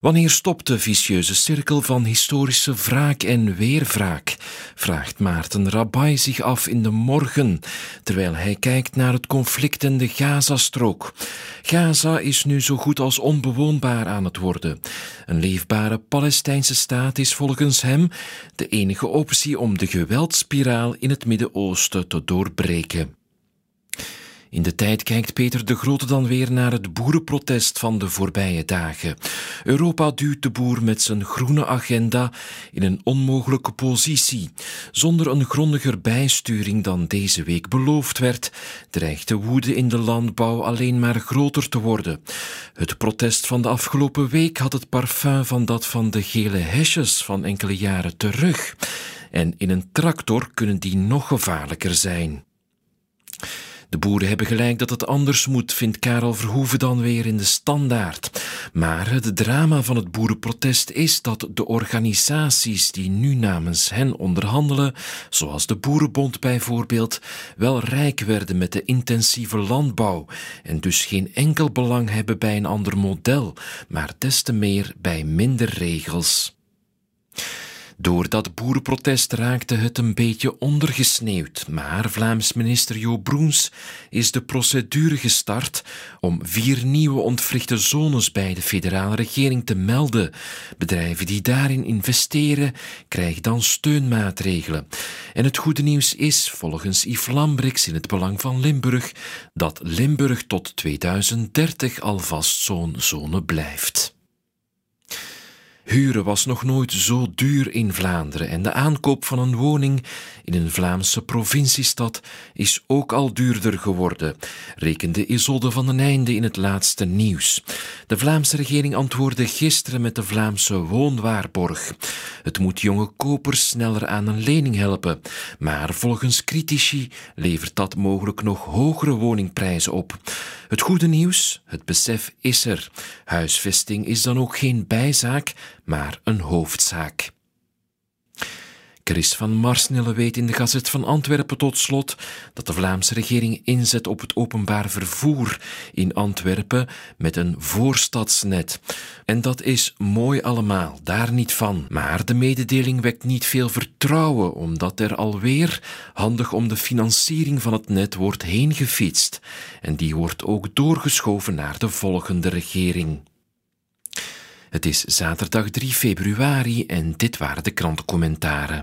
Wanneer stopt de vicieuze cirkel van historische wraak en weerwraak? vraagt Maarten Rabai zich af in de morgen, terwijl hij kijkt naar het conflict in de Gazastrook. Gaza is nu zo goed als onbewoonbaar aan het worden. Een leefbare Palestijnse staat is volgens hem de enige optie om de geweldspiraal in het Midden-Oosten te doorbreken. In de tijd kijkt Peter de Grote dan weer naar het boerenprotest van de voorbije dagen. Europa duwt de boer met zijn groene agenda in een onmogelijke positie. Zonder een grondiger bijsturing dan deze week beloofd werd, dreigt de woede in de landbouw alleen maar groter te worden. Het protest van de afgelopen week had het parfum van dat van de gele hesjes van enkele jaren terug. En in een tractor kunnen die nog gevaarlijker zijn. De boeren hebben gelijk dat het anders moet, vindt Karel Verhoeven dan weer in de standaard. Maar het drama van het boerenprotest is dat de organisaties die nu namens hen onderhandelen, zoals de Boerenbond bijvoorbeeld, wel rijk werden met de intensieve landbouw en dus geen enkel belang hebben bij een ander model, maar des te meer bij minder regels. Door dat boerenprotest raakte het een beetje ondergesneeuwd, maar Vlaams minister Jo Broens is de procedure gestart om vier nieuwe ontwrichte zones bij de federale regering te melden. Bedrijven die daarin investeren, krijgen dan steunmaatregelen. En het goede nieuws is, volgens Yves Lambrix in het belang van Limburg, dat Limburg tot 2030 alvast zo'n zone blijft. Huren was nog nooit zo duur in Vlaanderen en de aankoop van een woning in een Vlaamse provinciestad is ook al duurder geworden, rekende Isolde van den Einde in het laatste nieuws. De Vlaamse regering antwoordde gisteren met de Vlaamse woonwaarborg. Het moet jonge kopers sneller aan een lening helpen, maar volgens critici levert dat mogelijk nog hogere woningprijzen op. Het goede nieuws, het besef is er. Huisvesting is dan ook geen bijzaak, maar een hoofdzaak. Chris van Marsnelle weet in de Gazet van Antwerpen tot slot dat de Vlaamse regering inzet op het openbaar vervoer in Antwerpen met een voorstadsnet. En dat is mooi allemaal, daar niet van. Maar de mededeling wekt niet veel vertrouwen, omdat er alweer handig om de financiering van het net wordt heen gefietst. En die wordt ook doorgeschoven naar de volgende regering. Het is zaterdag 3 februari en dit waren de krantencommentaren.